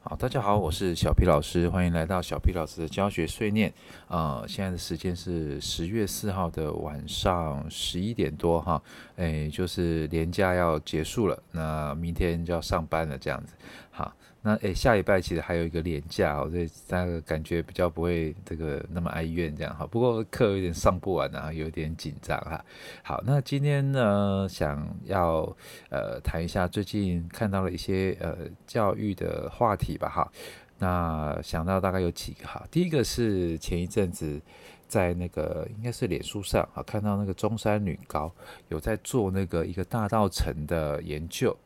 好，大家好，我是小皮老师，欢迎来到小皮老师的教学碎念。呃，现在的时间是十月四号的晚上十一点多哈，哎，就是年假要结束了，那明天就要上班了，这样子。好，那诶，下礼拜其实还有一个连假哦，所以大家感觉比较不会这个那么哀怨这样哈。不过课有点上不完啊，有点紧张哈。好，那今天呢，想要呃谈一下最近看到了一些呃教育的话题。吧哈，那想到大概有几个哈，第一个是前一阵子在那个应该是脸书上啊，看到那个中山女高有在做那个一个大道城的研究。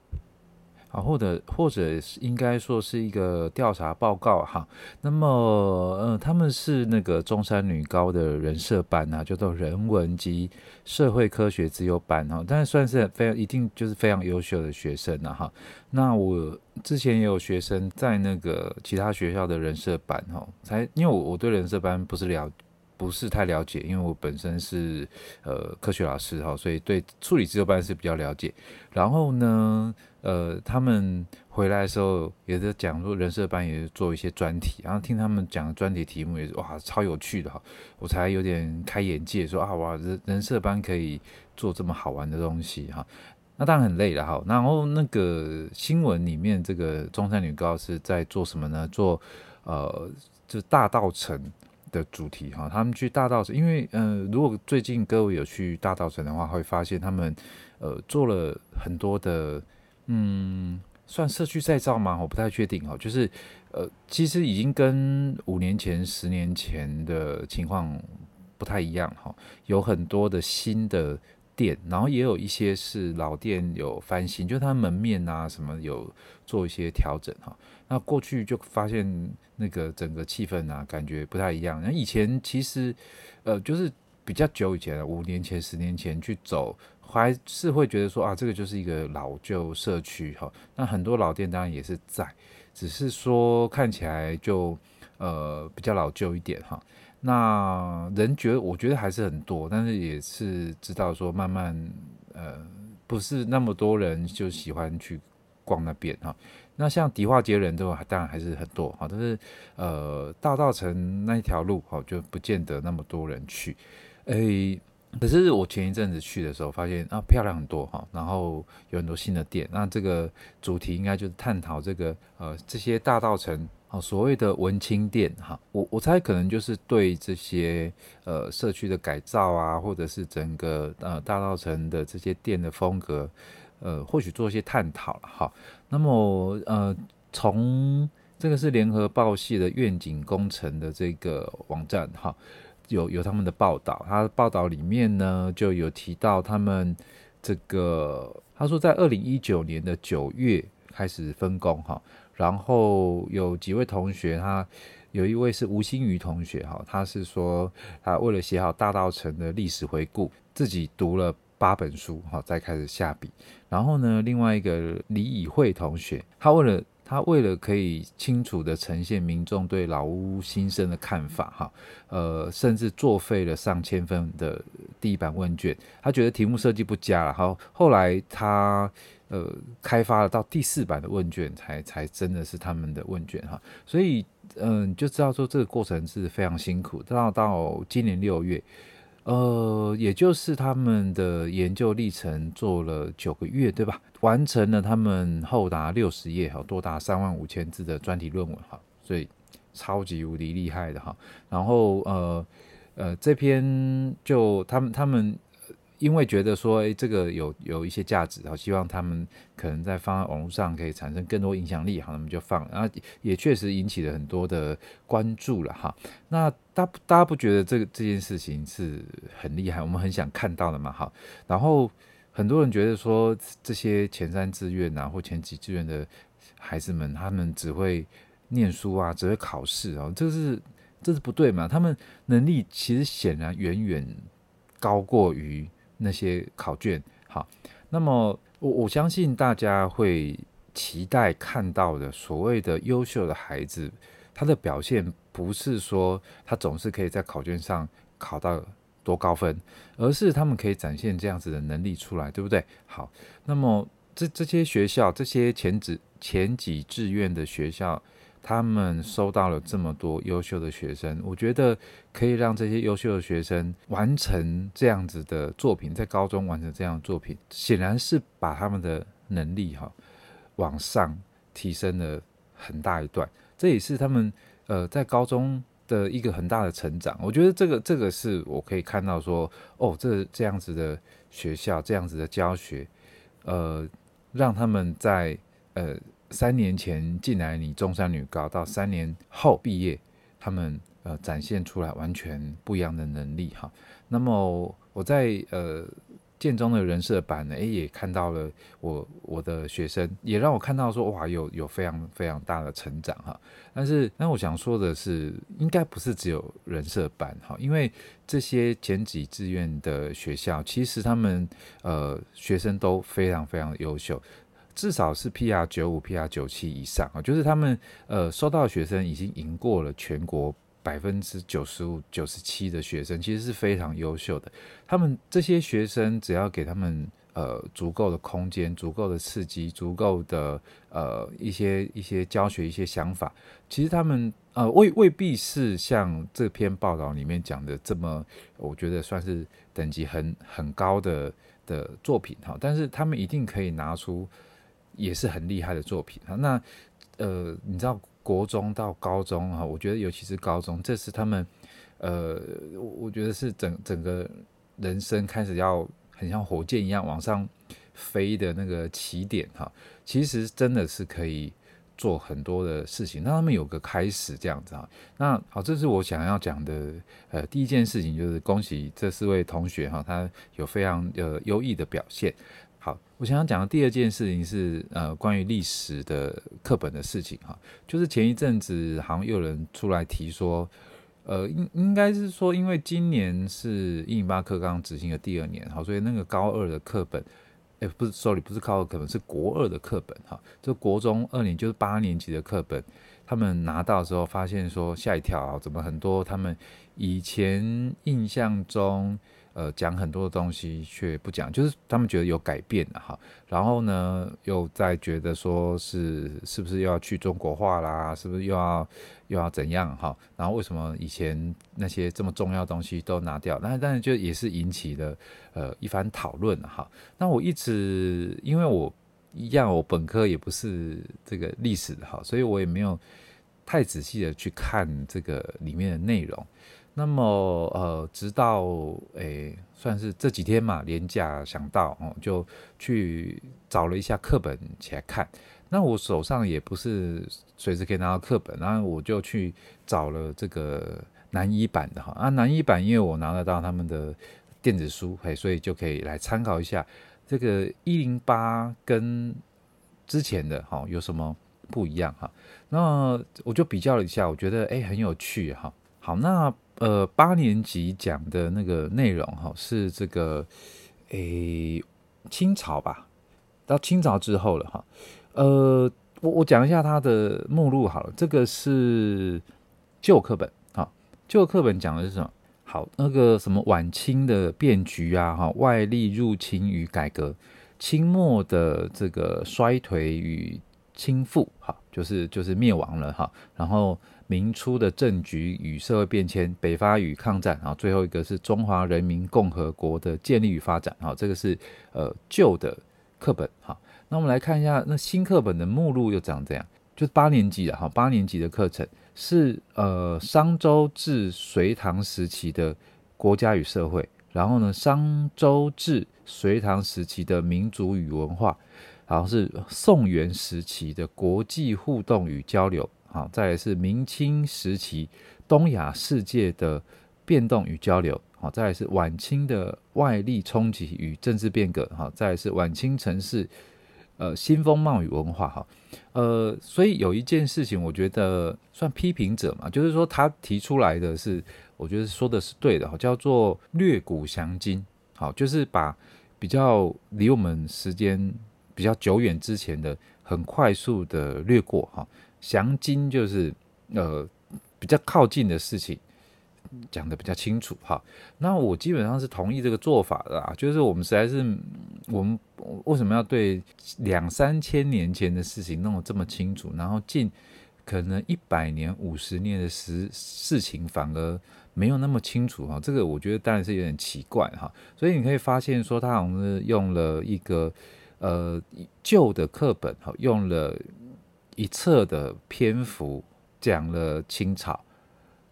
啊，或者或者应该说是一个调查报告哈。那么，呃，他们是那个中山女高的人社班啊，叫做人文及社会科学资优班哈。但是算是非常一定就是非常优秀的学生了哈。那我之前也有学生在那个其他学校的人社班哈，才因为我我对人社班不是了不是太了解，因为我本身是呃科学老师哈，所以对处理资优班是比较了解。然后呢，呃，他们回来的时候也在讲说，人设班也是做一些专题，然后听他们讲的专题题目也是哇，超有趣的哈，我才有点开眼界，说啊哇，人人设班可以做这么好玩的东西哈。那当然很累了哈。然后那个新闻里面，这个中山女高是在做什么呢？做呃，就是大稻城的主题哈。他们去大道城，因为嗯，如果最近各位有去大道城的话，会发现他们呃做了很多的。嗯，算社区再造吗？我不太确定哈。就是，呃，其实已经跟五年前、十年前的情况不太一样哈。有很多的新的店，然后也有一些是老店有翻新，就它门面啊什么有做一些调整哈。那过去就发现那个整个气氛啊，感觉不太一样。那以前其实，呃，就是比较久以前，五年前、十年前去走。还是会觉得说啊，这个就是一个老旧社区哈。那很多老店当然也是在，只是说看起来就呃比较老旧一点哈。那人觉得我觉得还是很多，但是也是知道说慢慢呃不是那么多人就喜欢去逛那边哈。那像迪化街人都当然还是很多哈，但是呃大道城那一条路哈就不见得那么多人去，诶。可是我前一阵子去的时候，发现啊漂亮很多哈，然后有很多新的店。那这个主题应该就是探讨这个呃这些大道城啊所谓的文青店哈。我我猜可能就是对这些呃社区的改造啊，或者是整个呃大稻埕的这些店的风格，呃或许做一些探讨了哈。那么呃从这个是联合报系的愿景工程的这个网站哈。有有他们的报道，他的报道里面呢就有提到他们这个，他说在二零一九年的九月开始分工哈，然后有几位同学，他有一位是吴新宇同学哈，他是说他为了写好大稻城的历史回顾，自己读了八本书哈，再开始下笔，然后呢，另外一个李以慧同学，他为了他为了可以清楚地呈现民众对老屋新生的看法，哈，呃，甚至作废了上千份的第一版问卷。他觉得题目设计不佳了，好，后来他呃开发了到第四版的问卷才，才真的是他们的问卷，哈。所以，嗯、就知道说这个过程是非常辛苦。到到今年六月。呃，也就是他们的研究历程做了九个月，对吧？完成了他们厚达六十页哈，多达三万五千字的专题论文哈，所以超级无敌厉害的哈。然后呃呃，这篇就他们他们。因为觉得说，哎，这个有有一些价值，然后，希望他们可能在放在网络上可以产生更多影响力，好，那么就放，然后也确实引起了很多的关注了，哈。那大大家不觉得这个这件事情是很厉害，我们很想看到的嘛，哈。然后很多人觉得说，这些前三志愿啊或前几志愿的孩子们，他们只会念书啊，只会考试啊，这是这是不对嘛？他们能力其实显然远远高过于。那些考卷，好，那么我我相信大家会期待看到的所谓的优秀的孩子，他的表现不是说他总是可以在考卷上考到多高分，而是他们可以展现这样子的能力出来，对不对？好，那么这这些学校，这些前几前几志愿的学校，他们收到了这么多优秀的学生，我觉得可以让这些优秀的学生完成这样子的作品，在高中完成这样的作品，显然是把他们的能力哈往上提升了很大一段。这也是他们呃在高中的一个很大的成长。我觉得这个这个是我可以看到说，哦，这这样子的学校，这样子的教学，呃。让他们在呃三年前进来你中山女高，到三年后毕业，他们呃展现出来完全不一样的能力哈。那么我在呃。建中的人设版呢，诶，也看到了我我的学生，也让我看到说，哇，有有非常非常大的成长哈。但是，那我想说的是，应该不是只有人设版哈，因为这些前几志愿的学校，其实他们呃学生都非常非常优秀，至少是 PR 九五、PR 九七以上啊，就是他们呃收到的学生已经赢过了全国。百分之九十五、九十七的学生其实是非常优秀的。他们这些学生只要给他们呃足够的空间、足够的刺激、足够的呃一些一些教学、一些想法，其实他们呃未未必是像这篇报道里面讲的这么，我觉得算是等级很很高的的作品哈。但是他们一定可以拿出也是很厉害的作品哈。那呃，你知道？国中到高中哈，我觉得尤其是高中，这是他们，呃，我觉得是整整个人生开始要很像火箭一样往上飞的那个起点哈。其实真的是可以做很多的事情，让他们有个开始这样子哈。那好，这是我想要讲的，呃，第一件事情就是恭喜这四位同学哈，他有非常呃优异的表现。好，我想要讲的第二件事情是，呃，关于历史的课本的事情哈，就是前一阵子好像又有人出来提说，呃，应应该是说，因为今年是一零八课纲执行的第二年，哈，所以那个高二的课本，哎，不是，sorry，不是高二课本，是国二的课本，哈，就国中二年就是八年级的课本，他们拿到的时候发现说吓一跳啊，怎么很多他们以前印象中。呃，讲很多的东西却不讲，就是他们觉得有改变了哈。然后呢，又在觉得说是是不是又要去中国化啦？是不是又要又要怎样哈？然后为什么以前那些这么重要东西都拿掉？那但是就也是引起了呃一番讨论哈。那我一直因为我一样，我本科也不是这个历史的哈，所以我也没有太仔细的去看这个里面的内容。那么呃，直到诶、算是这几天嘛，连假想到哦，就去找了一下课本起来看。那我手上也不是随时可以拿到课本，然后我就去找了这个南一版的哈。啊，南一版因为我拿得到他们的电子书，嘿，所以就可以来参考一下这个一零八跟之前的哈有什么不一样哈。那我就比较了一下，我觉得诶、很有趣哈。好，那。呃，八年级讲的那个内容哈，是这个诶清朝吧，到清朝之后了哈。呃，我我讲一下它的目录好了，这个是旧课本哈，旧课本讲的是什么？好，那个什么晚清的变局啊，哈，外力入侵与改革，清末的这个衰颓与倾覆，哈，就是就是灭亡了哈，然后。明初的政局与社会变迁，北伐与抗战，然后最后一个是中华人民共和国的建立与发展，好，这个是呃旧的课本，哈，那我们来看一下那新课本的目录又长这样，就是八年级的哈，八年级的课程是呃商周至隋唐时期的国家与社会，然后呢商周至隋唐时期的民族与文化，然后是宋元时期的国际互动与交流。好，再来是明清时期东亚世界的变动与交流。好，再来是晚清的外力冲击与政治变革。好，再来是晚清城市呃新风貌与文化。哈，呃，所以有一件事情，我觉得算批评者嘛，就是说他提出来的是，我觉得说的是对的，哈叫做略古详今。好，就是把比较离我们时间比较久远之前的很快速的略过。哈。详今就是呃比较靠近的事情，讲得比较清楚哈。那我基本上是同意这个做法的啊，就是我们实在是我们为什么要对两三千年前的事情弄得这么清楚，然后近可能一百年、五十年的事事情反而没有那么清楚哈？这个我觉得当然是有点奇怪哈。所以你可以发现说，他好像是用了一个呃旧的课本哈，用了一册的篇幅讲了清朝。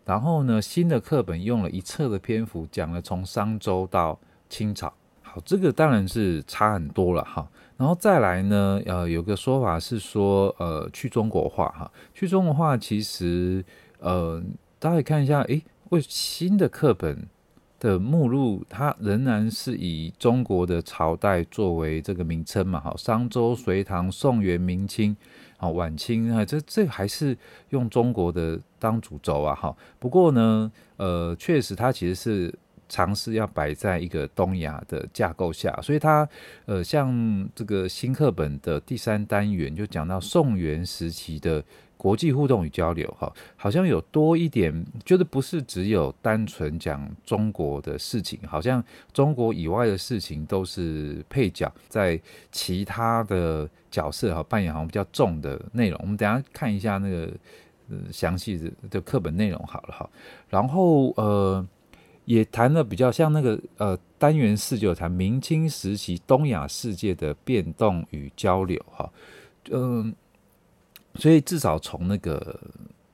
然后呢，新的课本用了一册的篇幅讲了从商周到清朝。好，这个当然是差很多了哈。然后再来呢，呃，有个说法是说，呃，去中国化哈，去中国化其实，呃，大家可以看一下，诶，为新的课本的目录，它仍然是以中国的朝代作为这个名称嘛，哈，商周、隋唐、宋元、明清。啊，晚清啊，这这还是用中国的当主轴啊，哈。不过呢，呃，确实它其实是尝试要摆在一个东亚的架构下，所以它，呃，像这个新课本的第三单元就讲到宋元时期的。国际互动与交流，哈，好像有多一点，觉得不是只有单纯讲中国的事情，好像中国以外的事情都是配角，在其他的角色哈扮演好像比较重的内容。我们等下看一下那个详细的的课本内容好了哈，然后呃也谈了比较像那个呃单元四就谈明清时期东亚世界的变动与交流哈，嗯、所以至少从那个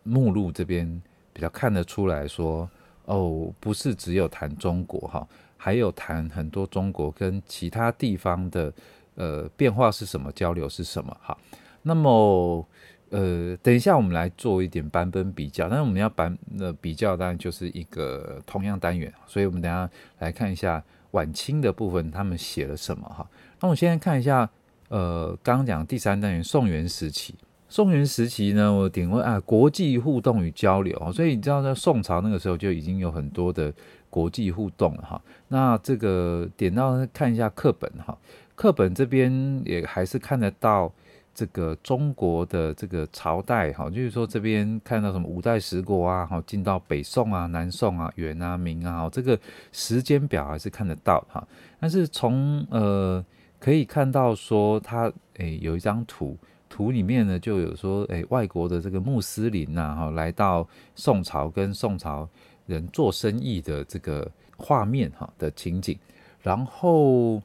目录这边比较看得出来说，哦，不是只有谈中国哈，还有谈很多中国跟其他地方的呃变化是什么，交流是什么哈。那么呃，等一下我们来做一点版本比较，但是我们要版的比较当然就是一个同样单元，所以我们等下来看一下晚清的部分他们写了什么哈。那我们现在看一下呃刚刚讲第三单元宋元时期。宋元时期呢，我点问啊，国际互动与交流，所以你知道在宋朝那个时候就已经有很多的国际互动了哈。那这个点到看一下课本哈，课本这边也还是看得到这个中国的这个朝代哈，就是说这边看到什么五代十国啊，哈，进到北宋啊、南宋啊、元啊、明啊，这个时间表还是看得到哈。但是从呃可以看到说它诶有一张图。图里面呢，就有说，诶，外国的这个穆斯林呐，哈，来到宋朝跟宋朝人做生意的这个画面哈的情景。然后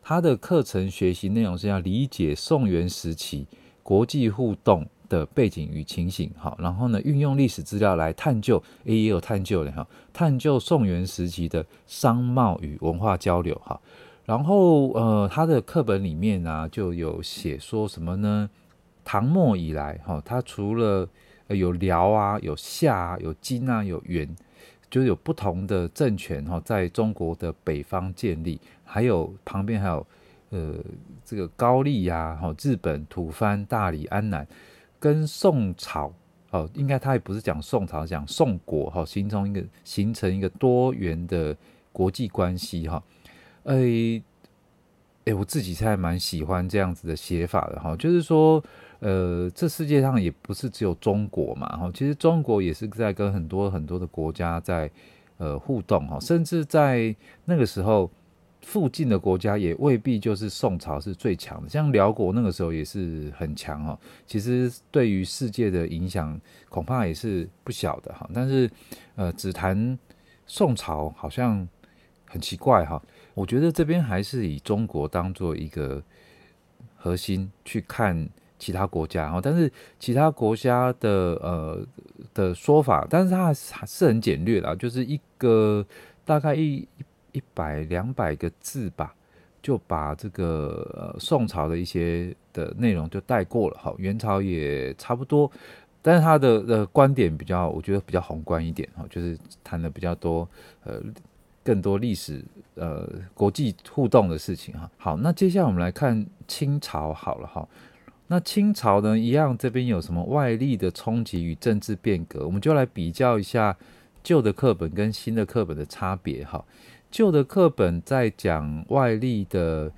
他的课程学习内容是要理解宋元时期国际互动的背景与情形，哈。然后呢，运用历史资料来探究，诶，也有探究的哈，探究宋元时期的商贸与文化交流，哈。然后呃，他的课本里面呢，就有写说什么呢？唐末以来，哈，它除了有辽啊、有夏啊、有金啊、有元，就是有不同的政权哈，在中国的北方建立，还有旁边还有呃这个高丽呀、哈日本、吐蕃、大理、安南，跟宋朝哦，应该他也不是讲宋朝，讲宋国哈，形成一个形成一个多元的国际关系哈，诶诶，我自己是还蛮喜欢这样子的写法的哈，就是说。呃，这世界上也不是只有中国嘛，哈，其实中国也是在跟很多很多的国家在呃互动哈，甚至在那个时候附近的国家也未必就是宋朝是最强的，像辽国那个时候也是很强哈，其实对于世界的影响恐怕也是不小的哈，但是呃，只谈宋朝好像很奇怪哈，我觉得这边还是以中国当做一个核心去看。其他国家哈，但是其他国家的呃的说法，但是它还是很简略的，就是一个大概一一百两百个字吧，就把这个呃宋朝的一些的内容就带过了哈，元朝也差不多，但是他的的观点比较，我觉得比较宏观一点哈，就是谈的比较多呃更多历史呃国际互动的事情哈。好，那接下来我们来看清朝好了哈。那清朝呢，一样这边有什么外力的冲击与政治变革，我们就来比较一下旧的课本跟新的课本的差别哈。旧的课本在讲外力的，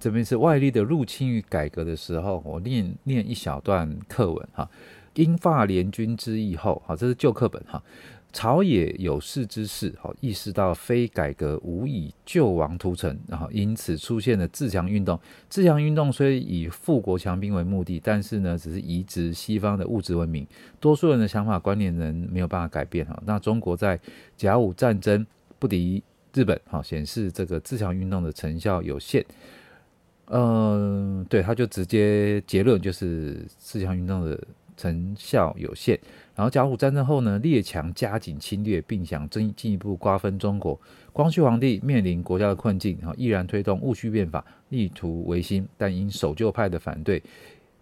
这边是外力的入侵与改革的时候，我念念一小段课文哈。英法联军之役后，哈，这是旧课本哈。朝野有事之士，好意识到非改革无以救亡图存，然后因此出现了自强运动。自强运动虽以富国强兵为目的，但是呢，只是移植西方的物质文明。多数人的想法观念人没有办法改变哈。那中国在甲午战争不敌日本，好显示这个自强运动的成效有限。嗯、呃，对，他就直接结论就是自强运动的成效有限。然后甲午战争后呢，列强加紧侵略，并想进进一步瓜分中国。光绪皇帝面临国家的困境，哈，毅然推动戊戌变法，力图维新，但因守旧派的反对，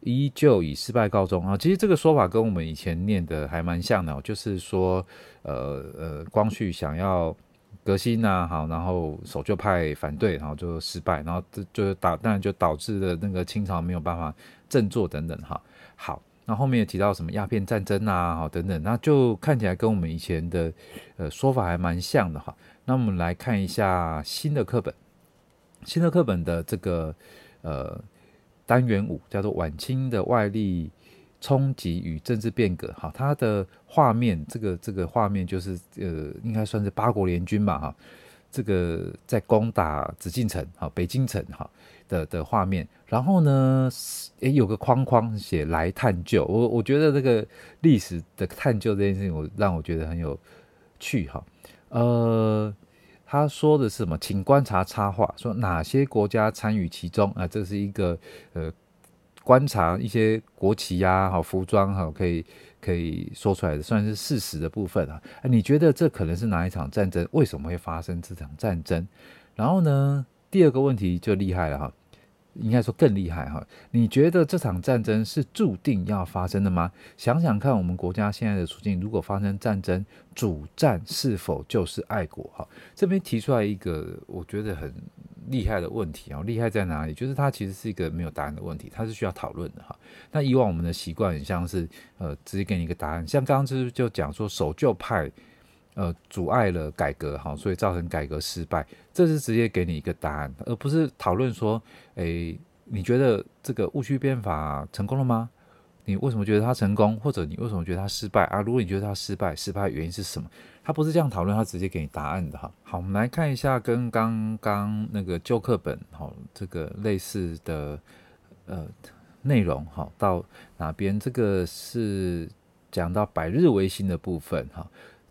依旧以失败告终。啊，其实这个说法跟我们以前念的还蛮像的，就是说，呃呃，光绪想要革新呐、好，然后守旧派反对，然后就失败，然后就就导，当然就导致了那个清朝没有办法振作等等，哈，好。那后面也提到什么鸦片战争啊，好等等，那就看起来跟我们以前的呃说法还蛮像的哈。那我们来看一下新的课本，新的课本的这个呃单元五叫做《晚清的外力冲击与政治变革》哈，它的画面这个这个画面就是呃应该算是八国联军吧哈，这个在攻打紫禁城哈，北京城哈。的的画面，然后呢，诶，有个框框写来探究。我我觉得这个历史的探究这件事情，我让我觉得很有趣哈。呃，他说的是什么？请观察插画，说哪些国家参与其中啊？这是一个呃，观察一些国旗呀、好服装哈，可以可以说出来的，算是事实的部分啊。你觉得这可能是哪一场战争？为什么会发生这场战争？然后呢？第二个问题就厉害了哈，应该说更厉害哈。你觉得这场战争是注定要发生的吗？想想看，我们国家现在的处境，如果发生战争，主战是否就是爱国？哈，这边提出来一个我觉得很厉害的问题啊，厉害在哪里？就是它其实是一个没有答案的问题，它是需要讨论的哈。那以往我们的习惯很像是呃，直接给你一个答案，像刚刚就是就讲说守旧派。呃，阻碍了改革，哈，所以造成改革失败。这是直接给你一个答案，而不是讨论说，诶，你觉得这个戊戌变法成功了吗？你为什么觉得它成功？或者你为什么觉得它失败啊？如果你觉得它失败，失败原因是什么？它不是这样讨论，它直接给你答案的哈。好，我们来看一下跟刚刚那个旧课本，哈，这个类似的呃内容，哈，到哪边？这个是讲到百日维新的部分，哈。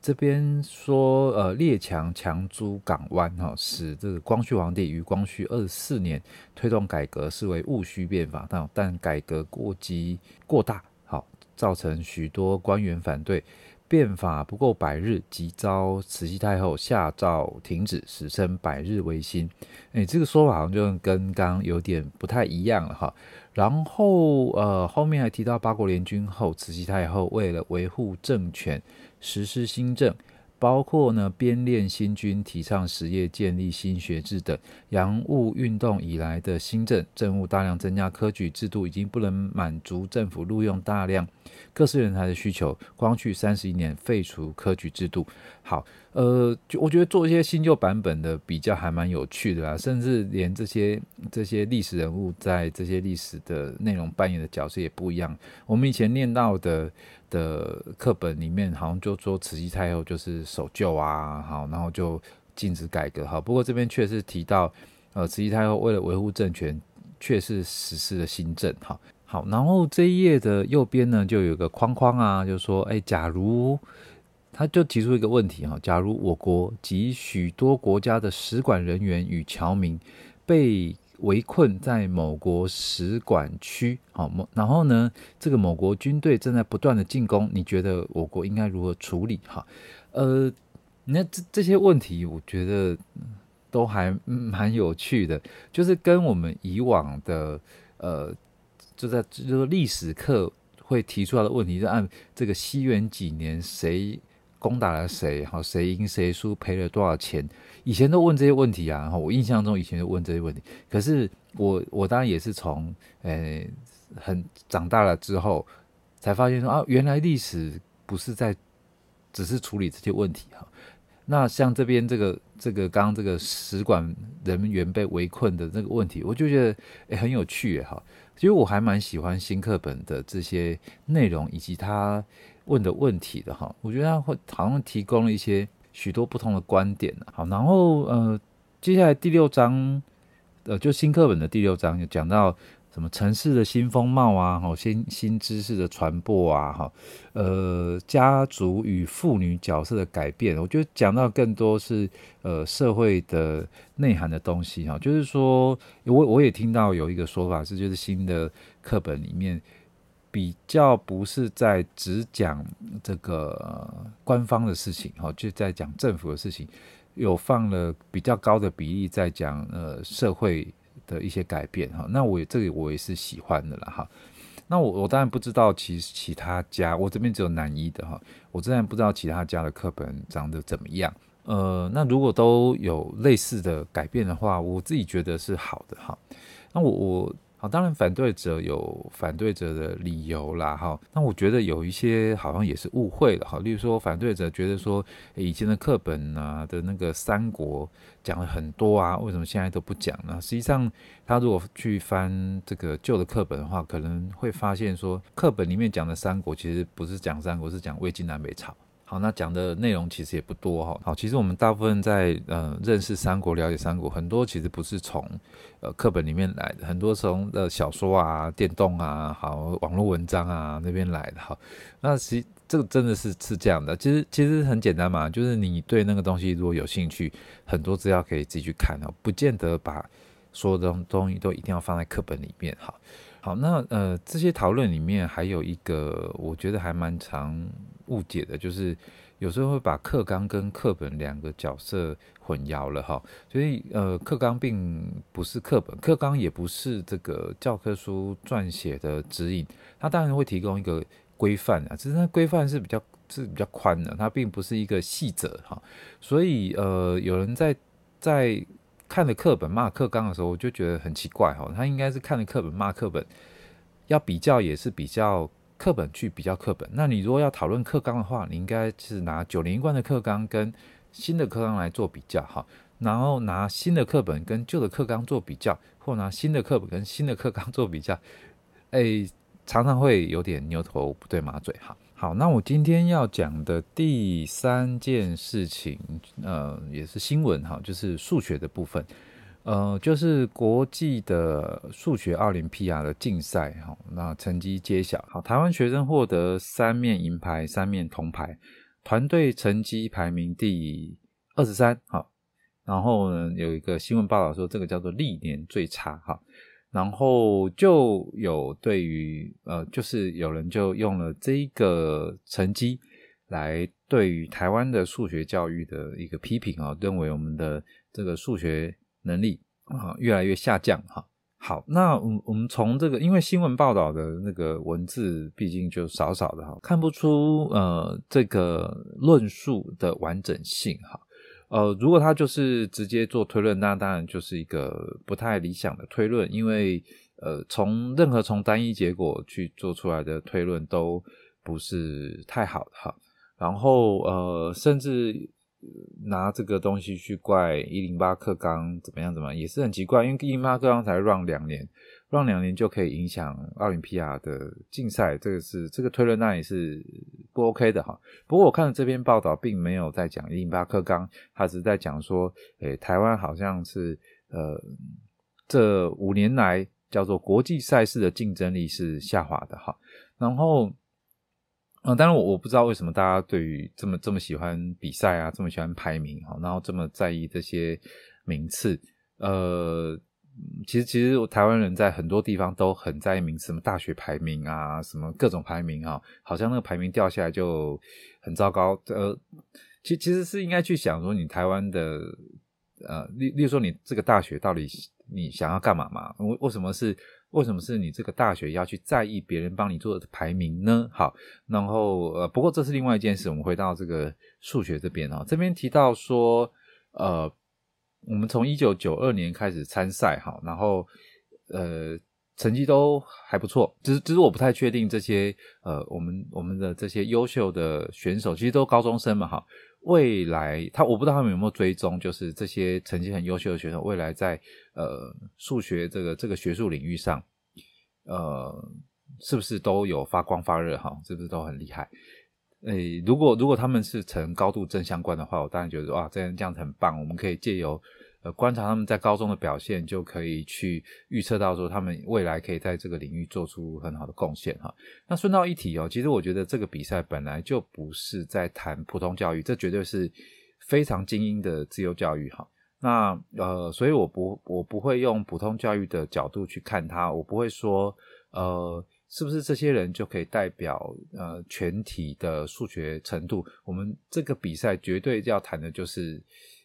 这边说，呃，列强强租港湾，哈，使这个光绪皇帝于光绪二十四年推动改革，视为戊戌变法，但但改革过激过大，好，造成许多官员反对，变法不够百日，即遭慈禧太后下诏停止，史称百日维新。诶，这个说法好像就跟刚刚有点不太一样了，哈。然后，呃，后面还提到八国联军后，慈禧太后为了维护政权。实施新政，包括呢编练新军、提倡实业、建立新学制等。洋务运动以来的新政，政务大量增加，科举制度已经不能满足政府录用大量各式人才的需求。光绪三十一年废除科举制度。好，呃，就我觉得做一些新旧版本的比较还蛮有趣的啦，甚至连这些这些历史人物在这些历史的内容扮演的角色也不一样。我们以前念到的。的课本里面好像就说慈禧太后就是守旧啊，好，然后就禁止改革，好。不过这边确实提到，呃，慈禧太后为了维护政权，确实实施了新政，好，好。然后这一页的右边呢，就有个框框啊，就说，哎，假如他就提出一个问题哈，假如我国及许多国家的使馆人员与侨民被围困在某国使馆区，好，然后呢，这个某国军队正在不断的进攻，你觉得我国应该如何处理？哈，呃，那这这些问题，我觉得都还蛮有趣的，就是跟我们以往的，呃，就在就是历史课会提出来的问题，就按这个西元几年谁攻打了谁，好，谁赢谁输，赔了多少钱。以前都问这些问题啊，我印象中以前就问这些问题。可是我我当然也是从诶、很长大了之后才发现说啊，原来历史不是在只是处理这些问题哈。那像这边这个这个刚刚这个使馆人员被围困的这个问题，我就觉得诶、很有趣哈。其实我还蛮喜欢新课本的这些内容以及他问的问题的哈。我觉得他会好像提供了一些许多不同的观点。好，然后呃，接下来第六章，呃，就新课本的第六章就讲到。什么城市的新风貌啊，哈，新新知识的传播啊，哈，呃，家族与妇女角色的改变，我觉得讲到更多是呃社会的内涵的东西哈，就是说，我我也听到有一个说法是，就是新的课本里面比较不是在只讲这个、官方的事情哈，就在讲政府的事情，有放了比较高的比例在讲呃社会。的一些改变哈，那我这里我也是喜欢的了哈。那我我当然不知道其其他家，我这边只有南一的哈，我自然不知道其他家的课本长得怎么样。呃，那如果都有类似的改变的话，我自己觉得是好的哈。那我我。好，当然反对者有反对者的理由啦，哈。那我觉得有一些好像也是误会了，哈。例如说，反对者觉得说，以前的课本啊的那个三国讲了很多啊，为什么现在都不讲呢？实际上，他如果去翻这个旧的课本的话，可能会发现说，课本里面讲的三国其实不是讲三国，是讲魏晋南北朝。好，那讲的内容其实也不多哈。好，其实我们大部分在呃认识三国、了解三国，很多其实不是从呃课本里面来的，很多从呃小说啊、电动啊、好网络文章啊那边来的。哈，那其实这个真的是是这样的。其实其实很简单嘛，就是你对那个东西如果有兴趣，很多资料可以自己去看哦，不见得把所有的东西都一定要放在课本里面。好，好，那呃这些讨论里面还有一个，我觉得还蛮常。误解的就是有时候会把课纲跟课本两个角色混淆了哈，所以呃课纲并不是课本，课纲也不是这个教科书撰写的指引，它当然会提供一个规范啊，只是它规范是比较是比较宽的，它并不是一个细则哈，所以呃有人在在看了课本骂课纲的时候，我就觉得很奇怪哈，他应该是看了课本骂课本，要比较也是比较。课本去比较课本，那你如果要讨论课纲的话，你应该是拿九年一贯的课纲跟新的课纲来做比较哈，然后拿新的课本跟旧的课纲做比较，或拿新的课本跟新的课纲做比较，哎，常常会有点牛头不对马嘴哈。好，那我今天要讲的第三件事情，呃，也是新闻哈，就是数学的部分。呃，就是国际的数学奥林匹亚的竞赛，哈，那成绩揭晓，好，台湾学生获得三面银牌，三面铜牌，团队成绩排名第二十三，好，然后呢，有一个新闻报道说，这个叫做历年最差，哈，然后就有对于，呃，就是有人就用了这个成绩来对于台湾的数学教育的一个批评啊，认为我们的这个数学。能力啊，越来越下降哈。好，那我我们从这个，因为新闻报道的那个文字毕竟就少少的哈，看不出呃这个论述的完整性哈。呃，如果他就是直接做推论，那当然就是一个不太理想的推论，因为呃从任何从单一结果去做出来的推论都不是太好的哈。然后呃甚至。拿这个东西去怪一零八课纲怎么样怎么样也是很奇怪，因为一零八课纲才 run 两年，run 两年就可以影响奥林匹亚的竞赛，这个是这个推论那也是不 OK 的哈。不过我看了这篇报道，并没有在讲一零八课纲，他只是在讲说，诶，台湾好像是呃这五年来叫做国际赛事的竞争力是下滑的哈，然后。嗯，当然我我不知道为什么大家对于这么这么喜欢比赛啊，这么喜欢排名哈，然后这么在意这些名次。呃，其实其实台湾人在很多地方都很在意名次，什么大学排名啊，什么各种排名啊，好像那个排名掉下来就很糟糕。呃，其其实是应该去想说，你台湾的呃，例例如说你这个大学到底你想要干嘛嘛？为为什么是？为什么是你这个大学要去在意别人帮你做的排名呢？好，然后呃，不过这是另外一件事。我们回到这个数学这边哈，这边提到说，呃，我们从一九九二年开始参赛哈，然后呃，成绩都还不错。只是只是我不太确定这些呃，我们我们的这些优秀的选手，其实都高中生嘛哈。未来他我不知道他们有没有追踪，就是这些成绩很优秀的学生，未来在呃数学这个这个学术领域上呃，是不是都有发光发热哈？是不是都很厉害？诶，如果如果他们是呈高度正相关的话，我当然觉得哇，这样这样子很棒。我们可以借由呃观察他们在高中的表现，就可以去预测到说他们未来可以在这个领域做出很好的贡献哈。那顺道一提哦，其实我觉得这个比赛本来就不是在谈普通教育，这绝对是非常精英的自由教育哈。那呃，所以我不我不会用普通教育的角度去看它，我不会说呃，是不是这些人就可以代表呃全体的数学程度？我们这个比赛绝对要谈的就是，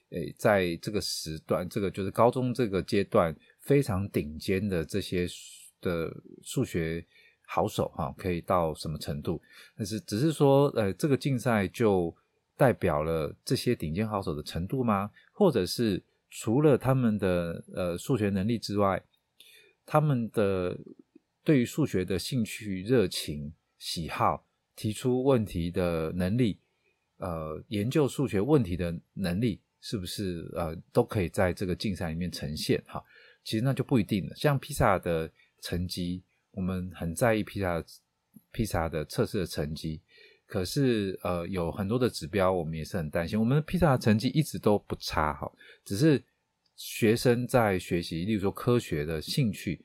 诶，在这个时段，这个就是高中这个阶段非常顶尖的这些的数学好手哈，可以到什么程度？但是只是说，呃，这个竞赛就代表了这些顶尖好手的程度吗？或者是？除了他们的呃数学能力之外，他们的对于数学的兴趣、热情、喜好、提出问题的能力，呃，研究数学问题的能力，是不是呃都可以在这个竞赛里面呈现？哈，其实那就不一定了。像披萨的成绩，我们很在意披萨披萨的测试的成绩。可是，呃，有很多的指标，我们也是很担心。我们的披萨成绩一直都不差，哈，只是学生在学习，例如说科学的兴趣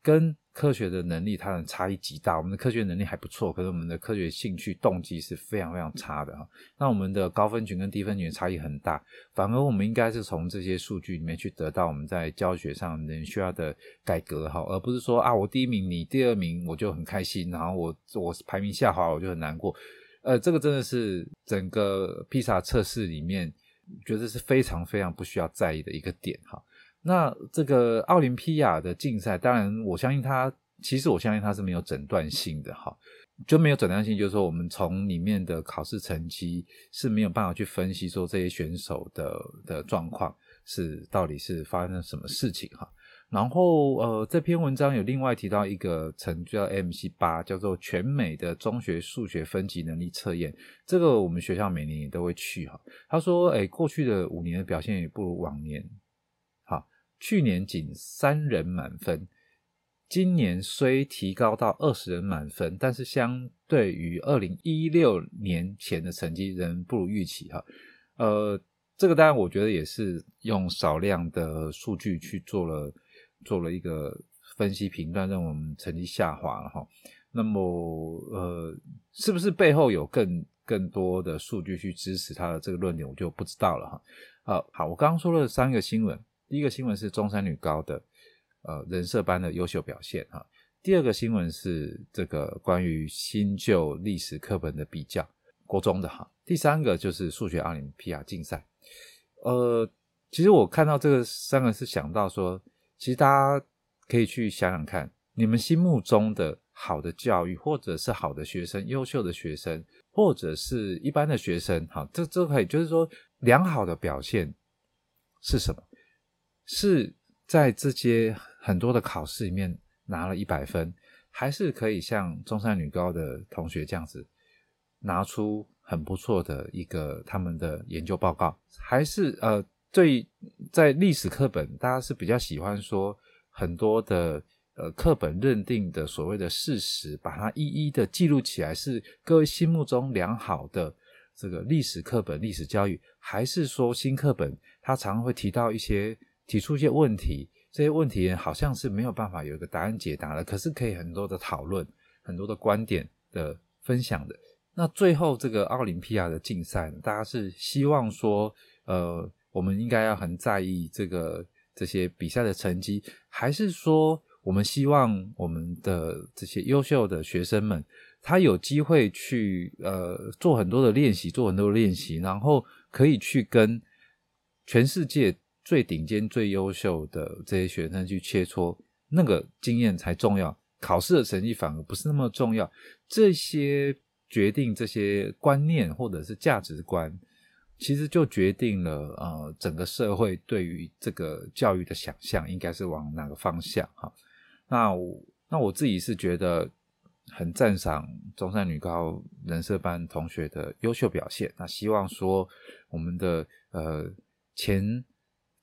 跟科学的能力，它的差异极大。我们的科学能力还不错，可是我们的科学兴趣动机是非常非常差的，哈。那我们的高分群跟低分群差异很大，反而我们应该是从这些数据里面去得到我们在教学上能需要的改革，哈，而不是说啊，我第一名，你第二名，我就很开心，然后我我排名下滑，我就很难过。呃，这个真的是整个披萨测试里面，觉得是非常非常不需要在意的一个点哈。那这个奥林匹亚的竞赛，当然我相信它，其实我相信它是没有诊断性的哈，就没有诊断性，就是说我们从里面的考试成绩是没有办法去分析说这些选手的的状况是到底是发生了什么事情哈。然后，呃，这篇文章有另外提到一个成绩叫 MC 八，叫做全美的中学数学分级能力测验。这个我们学校每年也都会去哈。他说，哎，过去的五年的表现也不如往年。去年仅三人满分，今年虽提高到二十人满分，但是相对于二零一六年前的成绩仍不如预期哈。呃，这个当然我觉得也是用少量的数据去做了。做了一个分析评断，让我们成绩下滑了哈。那么，呃，是不是背后有更更多的数据去支持他的这个论点，我就不知道了哈。呃，好，我刚刚说了三个新闻，第一个新闻是中山女高的呃人设班的优秀表现哈。第二个新闻是这个关于新旧历史课本的比较，国中的哈。第三个就是数学奥林匹亚竞赛。呃，其实我看到这个三个是想到说。其实大家可以去想想看，你们心目中的好的教育，或者是好的学生、优秀的学生，或者是一般的学生，好，这这可以就是说，良好的表现是什么？是在这些很多的考试里面拿了一百分，还是可以像中山女高的同学这样子拿出很不错的一个他们的研究报告，还是呃？对，在历史课本，大家是比较喜欢说很多的呃课本认定的所谓的事实，把它一一的记录起来，是各位心目中良好的这个历史课本历史教育，还是说新课本它常常会提到一些提出一些问题，这些问题好像是没有办法有一个答案解答的，可是可以很多的讨论，很多的观点的分享的。那最后这个奥林匹亚的竞赛，大家是希望说呃。我们应该要很在意这个这些比赛的成绩，还是说我们希望我们的这些优秀的学生们，他有机会去呃做很多的练习，做很多练习，然后可以去跟全世界最顶尖、最优秀的这些学生去切磋，那个经验才重要。考试的成绩反而不是那么重要。这些决定这些观念或者是价值观。其实就决定了，呃，整个社会对于这个教育的想象应该是往哪个方向哈。那我那我自己是觉得很赞赏中山女高人社班同学的优秀表现。那希望说我们的呃前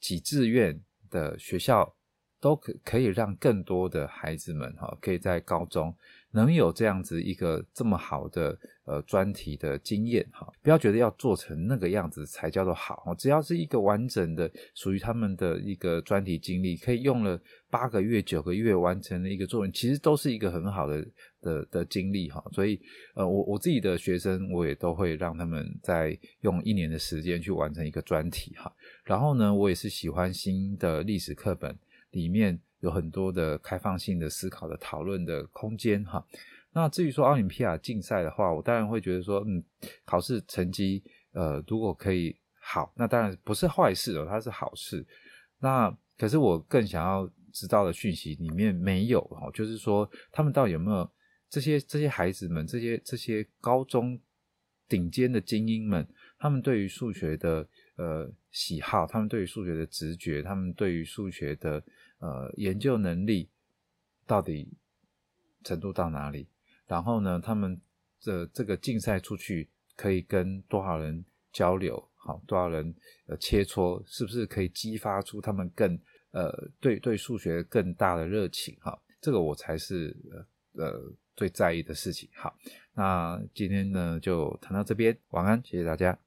几志愿的学校都可可以让更多的孩子们哈，可以在高中能有这样子一个这么好的呃专题的经验哈，不要觉得要做成那个样子才叫做好，只要是一个完整的属于他们的一个专题经历，可以用了八个月、九个月完成的一个作文，其实都是一个很好的的的经历哈。所以呃，我我自己的学生，我也都会让他们在用一年的时间去完成一个专题哈。然后呢，我也是喜欢新的历史课本。里面有很多的开放性的思考的讨论的空间哈。那至于说奥林匹亚竞赛的话，我当然会觉得说，嗯，考试成绩呃如果可以好，那当然不是坏事哦，它是好事。那可是我更想要知道的讯息里面没有哈，就是说他们到底有没有这些这些孩子们，这些这些高中顶尖的精英们，他们对于数学的呃喜好，他们对于数学的直觉，他们对于数学的呃，研究能力到底程度到哪里？然后呢，他们的这个竞赛出去可以跟多少人交流？好，多少人呃切磋？是不是可以激发出他们更呃对对数学更大的热情？哈，这个我才是呃呃最在意的事情。好，那今天呢就谈到这边，晚安，谢谢大家。